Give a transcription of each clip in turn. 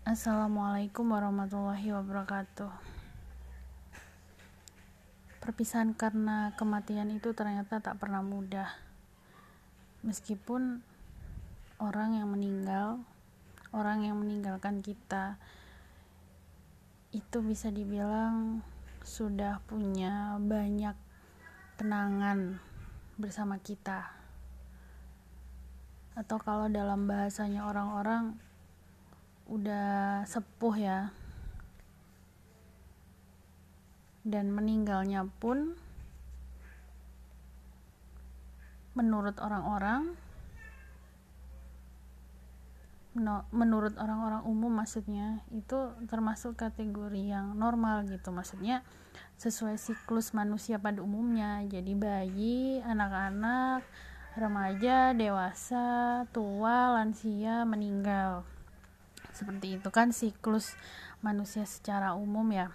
Assalamualaikum warahmatullahi wabarakatuh. Perpisahan karena kematian itu ternyata tak pernah mudah. Meskipun orang yang meninggal, orang yang meninggalkan kita itu bisa dibilang sudah punya banyak kenangan bersama kita. Atau kalau dalam bahasanya orang-orang udah sepuh ya. Dan meninggalnya pun menurut orang-orang menurut orang-orang umum maksudnya itu termasuk kategori yang normal gitu. Maksudnya sesuai siklus manusia pada umumnya. Jadi bayi, anak-anak, remaja, dewasa, tua, lansia meninggal seperti itu kan siklus manusia secara umum ya.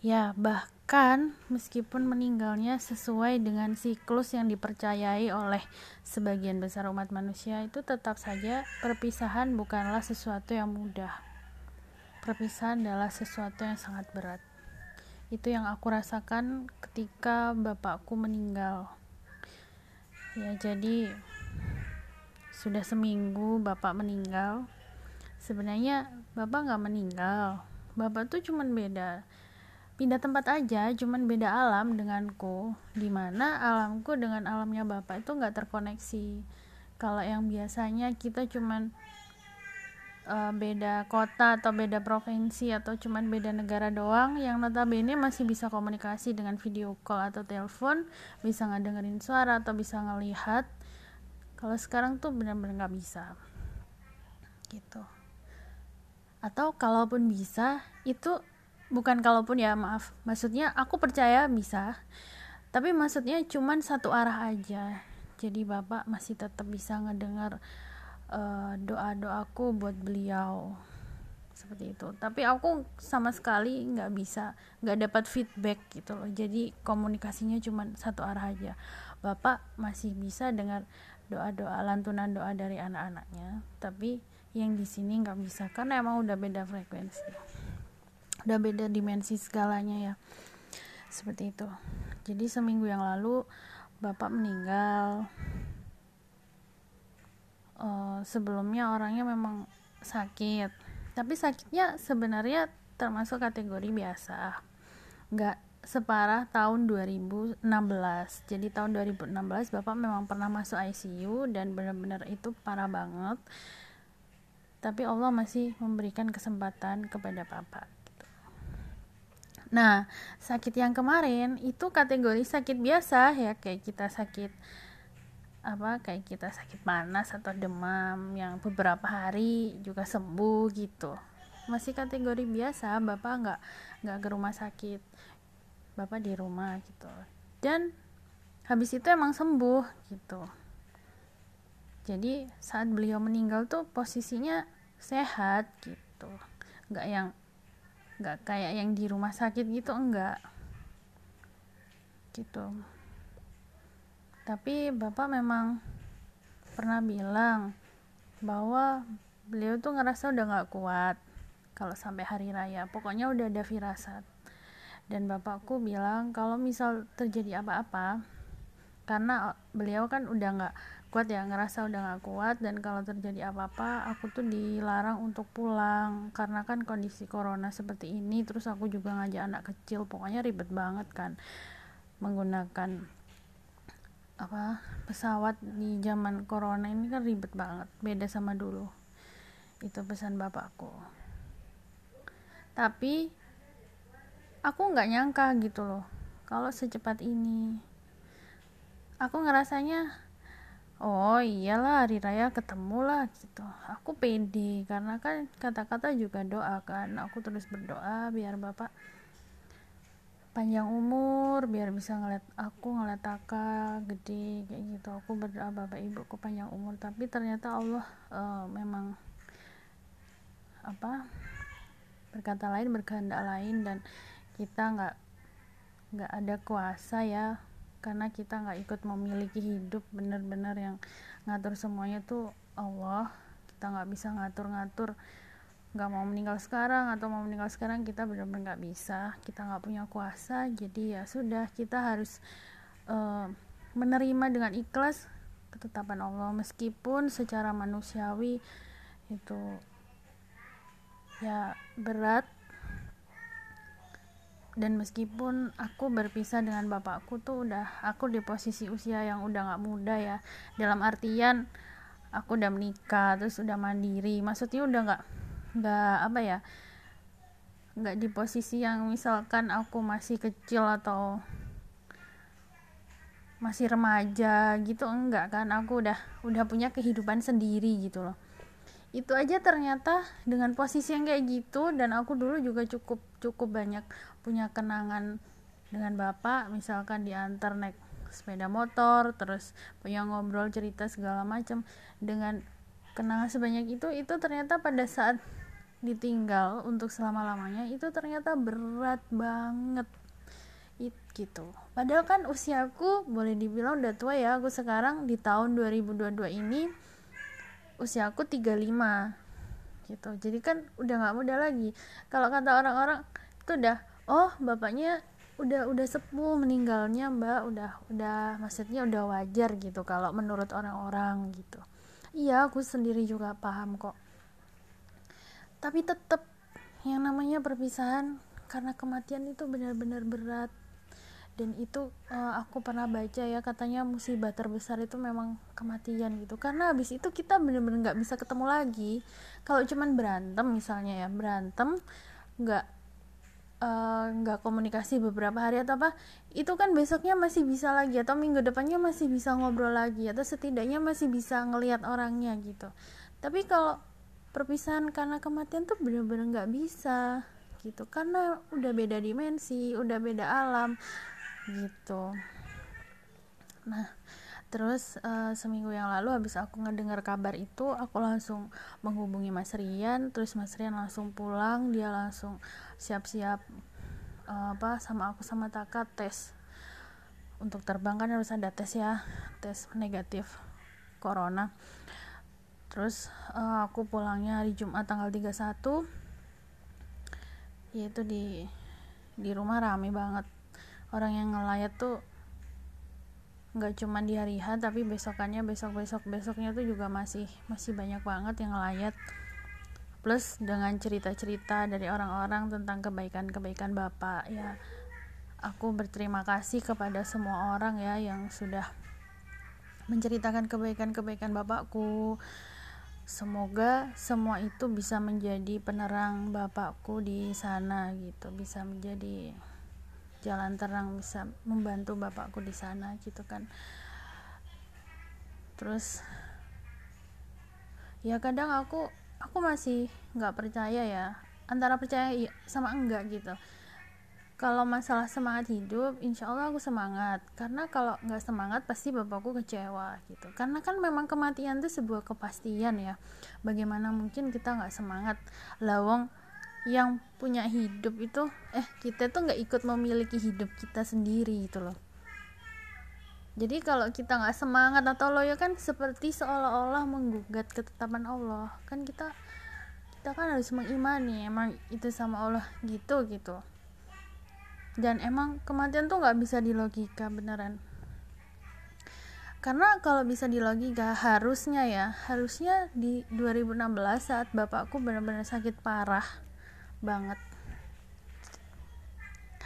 Ya bahkan meskipun meninggalnya sesuai dengan siklus yang dipercayai oleh sebagian besar umat manusia itu tetap saja perpisahan bukanlah sesuatu yang mudah. Perpisahan adalah sesuatu yang sangat berat. Itu yang aku rasakan ketika bapakku meninggal. Ya jadi sudah seminggu bapak meninggal sebenarnya bapak nggak meninggal. Bapak tuh cuman beda pindah tempat aja cuman beda alam denganku di mana alamku dengan alamnya bapak itu nggak terkoneksi. Kalau yang biasanya kita cuman uh, beda kota atau beda provinsi atau cuman beda negara doang yang notabene masih bisa komunikasi dengan video call atau telepon bisa ngedengerin suara atau bisa ngelihat. Kalau sekarang tuh benar-benar nggak bisa. Gitu atau kalaupun bisa itu bukan kalaupun ya maaf. Maksudnya aku percaya bisa tapi maksudnya cuman satu arah aja. Jadi bapak masih tetap bisa ngedengar uh, doa-doaku buat beliau. Seperti itu. Tapi aku sama sekali nggak bisa nggak dapat feedback gitu loh. Jadi komunikasinya cuma satu arah aja. Bapak masih bisa dengar doa-doa lantunan doa dari anak-anaknya. Tapi yang di sini nggak bisa karena emang udah beda frekuensi. Udah beda dimensi segalanya ya. Seperti itu. Jadi seminggu yang lalu bapak meninggal. Uh, sebelumnya orangnya memang sakit. Tapi sakitnya sebenarnya termasuk kategori biasa. Nggak separah tahun 2016 jadi tahun 2016 bapak memang pernah masuk ICU dan benar-benar itu parah banget. Tapi Allah masih memberikan kesempatan kepada papa gitu. nah sakit yang kemarin itu kategori sakit biasa ya. Kayak kita sakit apa kayak kita sakit panas atau demam yang beberapa hari juga sembuh gitu. Masih kategori biasa bapak nggak nggak ke rumah sakit bapak di rumah gitu. Dan habis itu emang sembuh gitu. Jadi saat beliau meninggal tuh posisinya sehat gitu. Nggak yang nggak kayak yang di rumah sakit gitu enggak gitu. Tapi bapak memang pernah bilang bahwa beliau tuh ngerasa udah nggak kuat kalau sampai hari raya. Pokoknya udah ada firasat dan bapakku bilang kalau misal terjadi apa-apa karena beliau kan udah nggak kuat ya ngerasa udah gak kuat dan kalau terjadi apa-apa aku tuh dilarang untuk pulang. Karena kan kondisi corona seperti ini terus aku juga ngajak anak kecil pokoknya ribet banget kan menggunakan apa pesawat di zaman corona ini kan ribet banget beda sama dulu. Itu pesan bapakku. Tapi aku nggak nyangka gitu loh kalau secepat ini. Aku ngerasanya oh iyalah hari raya ketemu lah gitu. Aku pede karena kan kata-kata juga doa kan. Aku terus berdoa biar bapak panjang umur biar bisa ngeliat aku ngeliat kakak gede kayak gitu. Aku berdoa bapak ibuku panjang umur. Tapi ternyata Allah uh, memang apa berkata lain berkehendak lain dan kita nggak nggak ada kuasa ya karena kita nggak ikut memiliki hidup bener-bener yang ngatur semuanya tuh Allah. Kita nggak bisa ngatur-ngatur nggak mau meninggal sekarang atau mau meninggal sekarang kita benar-benar nggak bisa. Kita nggak punya kuasa jadi ya sudah kita harus uh, menerima dengan ikhlas ketetapan Allah. Meskipun secara manusiawi itu ya berat dan meskipun aku berpisah dengan bapakku tuh udah aku di posisi usia yang udah nggak muda ya. Dalam artian aku udah menikah terus udah mandiri. Maksudnya udah nggak nggak apa ya nggak di posisi yang misalkan aku masih kecil atau masih remaja gitu enggak kan. Aku udah udah punya kehidupan sendiri gitu loh itu aja ternyata dengan posisi yang kayak gitu dan aku dulu juga cukup cukup banyak punya kenangan dengan bapak. Misalkan diantar naik sepeda motor terus punya ngobrol cerita segala macam dengan kenangan sebanyak itu itu ternyata pada saat ditinggal untuk selama lamanya itu ternyata berat banget. It gitu. Padahal kan usiaku boleh dibilang udah tua ya. Aku sekarang di tahun 2022 ini usia aku 35 gitu. Jadi kan udah nggak muda lagi. Kalau kata orang-orang itu udah oh bapaknya udah udah sepuh meninggalnya mbak. Udah udah maksudnya udah wajar gitu kalau menurut orang-orang gitu. Iya aku sendiri juga paham kok. Tapi tetap yang namanya perpisahan karena kematian itu benar-benar berat dan itu uh, aku pernah baca ya katanya musibah terbesar itu memang kematian gitu. Karena habis itu kita bener-bener nggak bisa ketemu lagi. Kalau cuman berantem misalnya ya berantem nggak eh, nggak uh, komunikasi beberapa hari atau apa itu kan besoknya masih bisa lagi atau minggu depannya masih bisa ngobrol lagi atau setidaknya masih bisa ngelihat orangnya gitu. Tapi kalau perpisahan karena kematian tuh bener-bener nggak bisa gitu. Karena udah beda dimensi udah beda alam gitu. Nah terus uh, seminggu yang lalu habis aku ngedengar kabar itu aku langsung menghubungi Mas Rian terus Mas Rian langsung pulang dia langsung siap-siap uh, apa sama aku sama Taka tes. Untuk terbang kan harus ada tes ya tes negatif corona. Terus uh, aku pulangnya hari Jumat tanggal 31 yaitu di di rumah rame banget orang yang ngelayat tuh nggak cuma di hari H tapi besokannya besok besok besoknya tuh juga masih masih banyak banget yang ngelayat. Plus dengan cerita-cerita dari orang-orang tentang kebaikan-kebaikan bapak ya aku berterima kasih kepada semua orang ya yang sudah menceritakan kebaikan-kebaikan bapakku. Semoga semua itu bisa menjadi penerang bapakku di sana gitu. Bisa menjadi jalan terang bisa membantu bapakku di sana gitu kan. Terus ya kadang aku aku masih nggak percaya ya antara percaya sama enggak gitu. Kalau masalah semangat hidup insya Allah aku semangat. Karena kalau nggak semangat pasti bapakku kecewa gitu. Karena kan memang kematian itu sebuah kepastian ya. Bagaimana mungkin kita nggak semangat? Lawang yang punya hidup itu eh kita tuh nggak ikut memiliki hidup kita sendiri gitu loh. Jadi kalau kita nggak semangat atau loyo kan seperti seolah-olah menggugat ketetapan Allah. Kan kita kita kan harus mengimani emang itu sama Allah gitu gitu. Dan emang kematian tuh nggak bisa dilogika beneran. Karena kalau bisa dilogika harusnya ya harusnya di 2016 saat bapakku benar-benar sakit parah banget.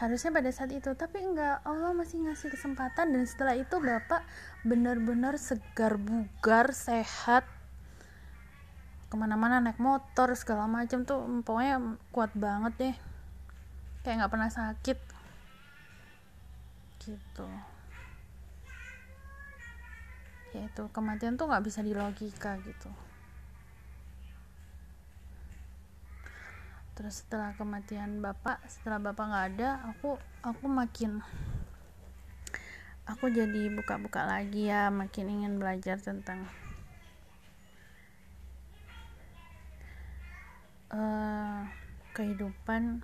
Harusnya pada saat itu tapi enggak Allah masih ngasih kesempatan dan setelah itu bapak benar-benar segar bugar sehat. Ke mana-mana naik motor segala macam tuh pokoknya kuat banget deh. Kayak nggak pernah sakit. Gitu. Ya itu kematian tuh nggak bisa dilogika gitu terus setelah kematian bapak setelah bapak nggak ada aku aku makin aku jadi buka-buka lagi ya makin ingin belajar tentang uh, kehidupan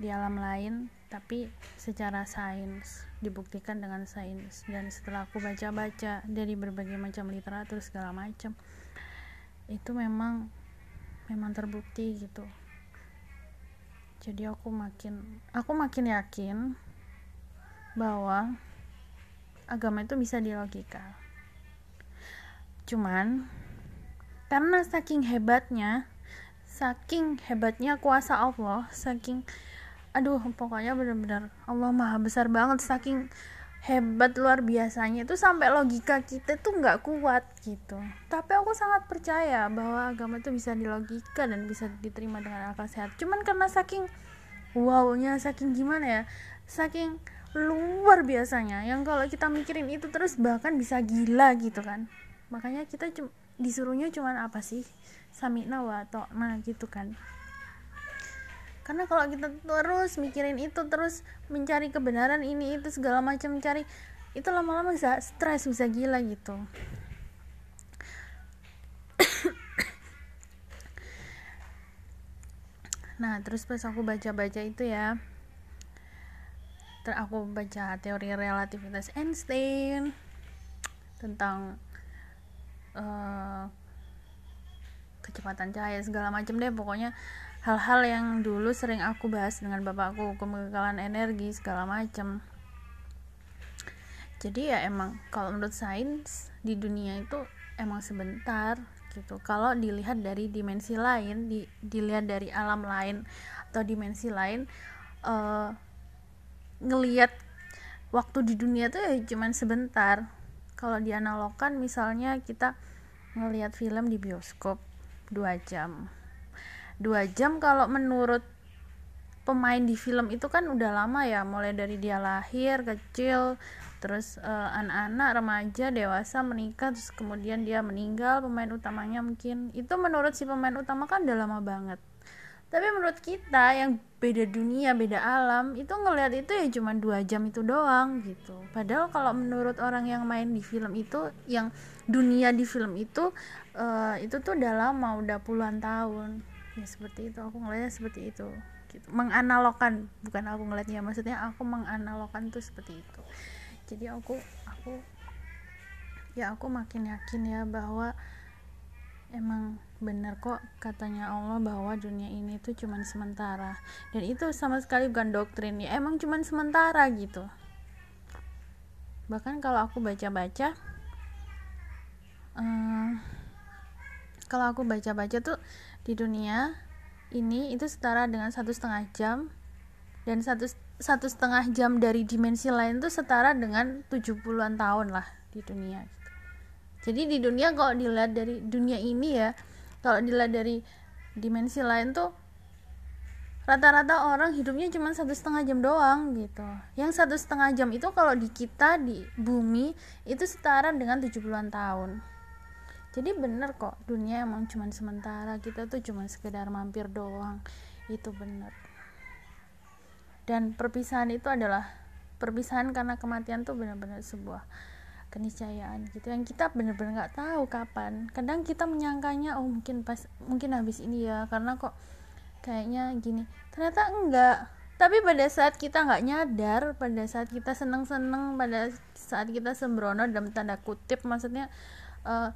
di alam lain tapi secara sains dibuktikan dengan sains. Dan setelah aku baca-baca dari berbagai macam literatur segala macam itu memang memang terbukti gitu. Jadi aku makin aku makin yakin bahwa agama itu bisa dilogika. Cuman karena saking hebatnya saking hebatnya kuasa Allah saking aduh pokoknya benar-benar Allah maha besar banget saking hebat luar biasanya. Itu sampai logika kita tuh nggak kuat gitu. Tapi aku sangat percaya bahwa agama itu bisa dilogika dan bisa diterima dengan akal sehat. Cuman karena saking wownya saking gimana ya saking luar biasanya yang kalau kita mikirin itu terus bahkan bisa gila gitu kan. Makanya kita disuruhnya cuman apa sih? Samina wa nah gitu kan karena kalau kita terus mikirin itu terus mencari kebenaran ini itu segala macam mencari itu lama-lama bisa stres bisa gila gitu. Nah terus pas aku baca-baca itu ya ter aku baca teori relativitas Einstein tentang uh, kecepatan cahaya segala macam deh pokoknya hal-hal yang dulu sering aku bahas dengan bapakku kegagalan energi segala macam jadi ya emang kalau menurut sains di dunia itu emang sebentar gitu. Kalau dilihat dari dimensi lain di, dilihat dari alam lain atau dimensi lain uh, ngelihat waktu di dunia tuh ya cuman sebentar. Kalau dianalogkan misalnya kita ngelihat film di bioskop dua jam dua jam kalau menurut pemain di film itu kan udah lama ya mulai dari dia lahir kecil terus uh, anak-anak remaja dewasa menikah terus kemudian dia meninggal pemain utamanya mungkin. Itu menurut si pemain utama kan udah lama banget. Tapi menurut kita yang beda dunia beda alam itu ngelihat itu ya cuma dua jam itu doang gitu. Padahal kalau menurut orang yang main di film itu yang dunia di film itu uh, itu tuh udah lama udah puluhan tahun ya seperti itu. Aku ngeliatnya seperti itu. Gitu. menganalogkan bukan aku ngeliatnya. Maksudnya aku menganalogkan tuh seperti itu. Jadi aku aku ya aku makin yakin ya bahwa emang benar kok katanya Allah bahwa dunia ini tuh cuman sementara. Dan itu sama sekali bukan doktrin ya. Emang cuman sementara gitu. Bahkan kalau aku baca-baca um, kalau aku baca-baca tuh di dunia ini itu setara dengan satu setengah jam. Dan satu satu setengah jam dari dimensi lain itu setara dengan 70-an tahun lah di dunia gitu. jadi di dunia kalau dilihat dari dunia ini ya kalau dilihat dari dimensi lain tuh rata-rata orang hidupnya cuma satu setengah jam doang gitu. Yang satu setengah jam itu kalau di kita di bumi itu setara dengan 70-an tahun jadi bener kok dunia emang cuman sementara kita tuh cuma sekedar mampir doang. Itu bener. Dan perpisahan itu adalah perpisahan karena kematian tuh benar-benar sebuah keniscayaan gitu. Yang kita benar-benar nggak tahu kapan. Kadang kita menyangkanya oh mungkin pas mungkin habis ini ya. Karena kok kayaknya gini. Ternyata enggak. Tapi pada saat kita nggak nyadar pada saat kita seneng-seneng pada saat kita sembrono dalam tanda kutip maksudnya uh,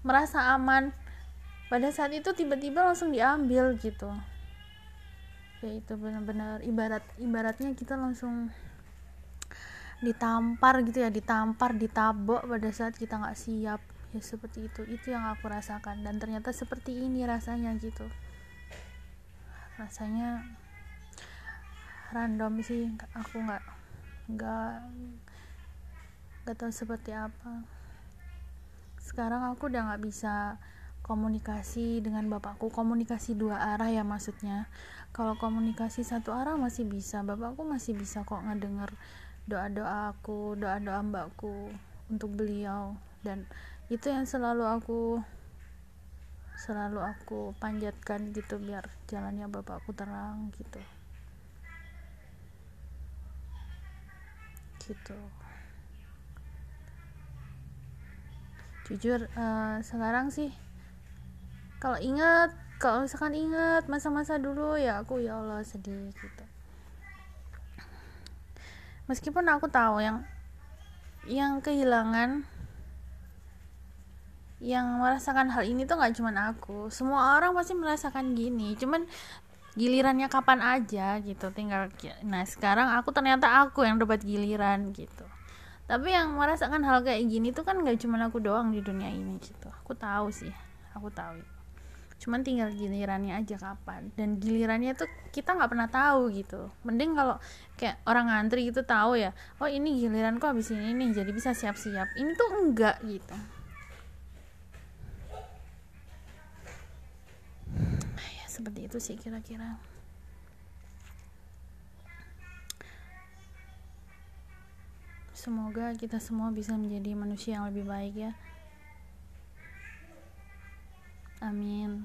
merasa aman. Pada saat itu tiba-tiba langsung diambil gitu. Ya itu benar-benar ibarat ibaratnya kita langsung ditampar gitu ya ditampar ditabok pada saat kita nggak siap. Ya seperti itu itu yang aku rasakan. Dan ternyata seperti ini rasanya gitu. Rasanya random sih aku nggak nggak nggak tahu seperti apa sekarang aku udah nggak bisa komunikasi dengan bapakku. Komunikasi dua arah ya maksudnya. Kalau komunikasi satu arah masih bisa. Bapakku masih bisa kok ngedenger doa-doa aku doa-doa mbakku untuk beliau. Dan itu yang selalu aku selalu aku panjatkan gitu biar jalannya bapakku terang gitu. Gitu jujur uh, sekarang sih kalau ingat kalau misalkan ingat masa-masa dulu ya aku ya Allah sedih gitu. Meskipun aku tahu yang yang kehilangan yang merasakan hal ini tuh nggak cuman aku. Semua orang pasti merasakan gini cuman gilirannya kapan aja gitu tinggal nah sekarang aku ternyata aku yang dapat giliran gitu tapi yang merasakan hal kayak gini tuh kan nggak cuma aku doang di dunia ini gitu. Aku tahu sih aku tahu. Cuman tinggal gilirannya aja kapan. Dan gilirannya tuh kita nggak pernah tahu gitu. Mending kalau kayak orang ngantri itu tahu ya oh ini giliranku habis ini nih jadi bisa siap-siap. Ini tuh enggak gitu. Ya seperti itu sih kira-kira Semoga kita semua bisa menjadi manusia yang lebih baik ya. Amin.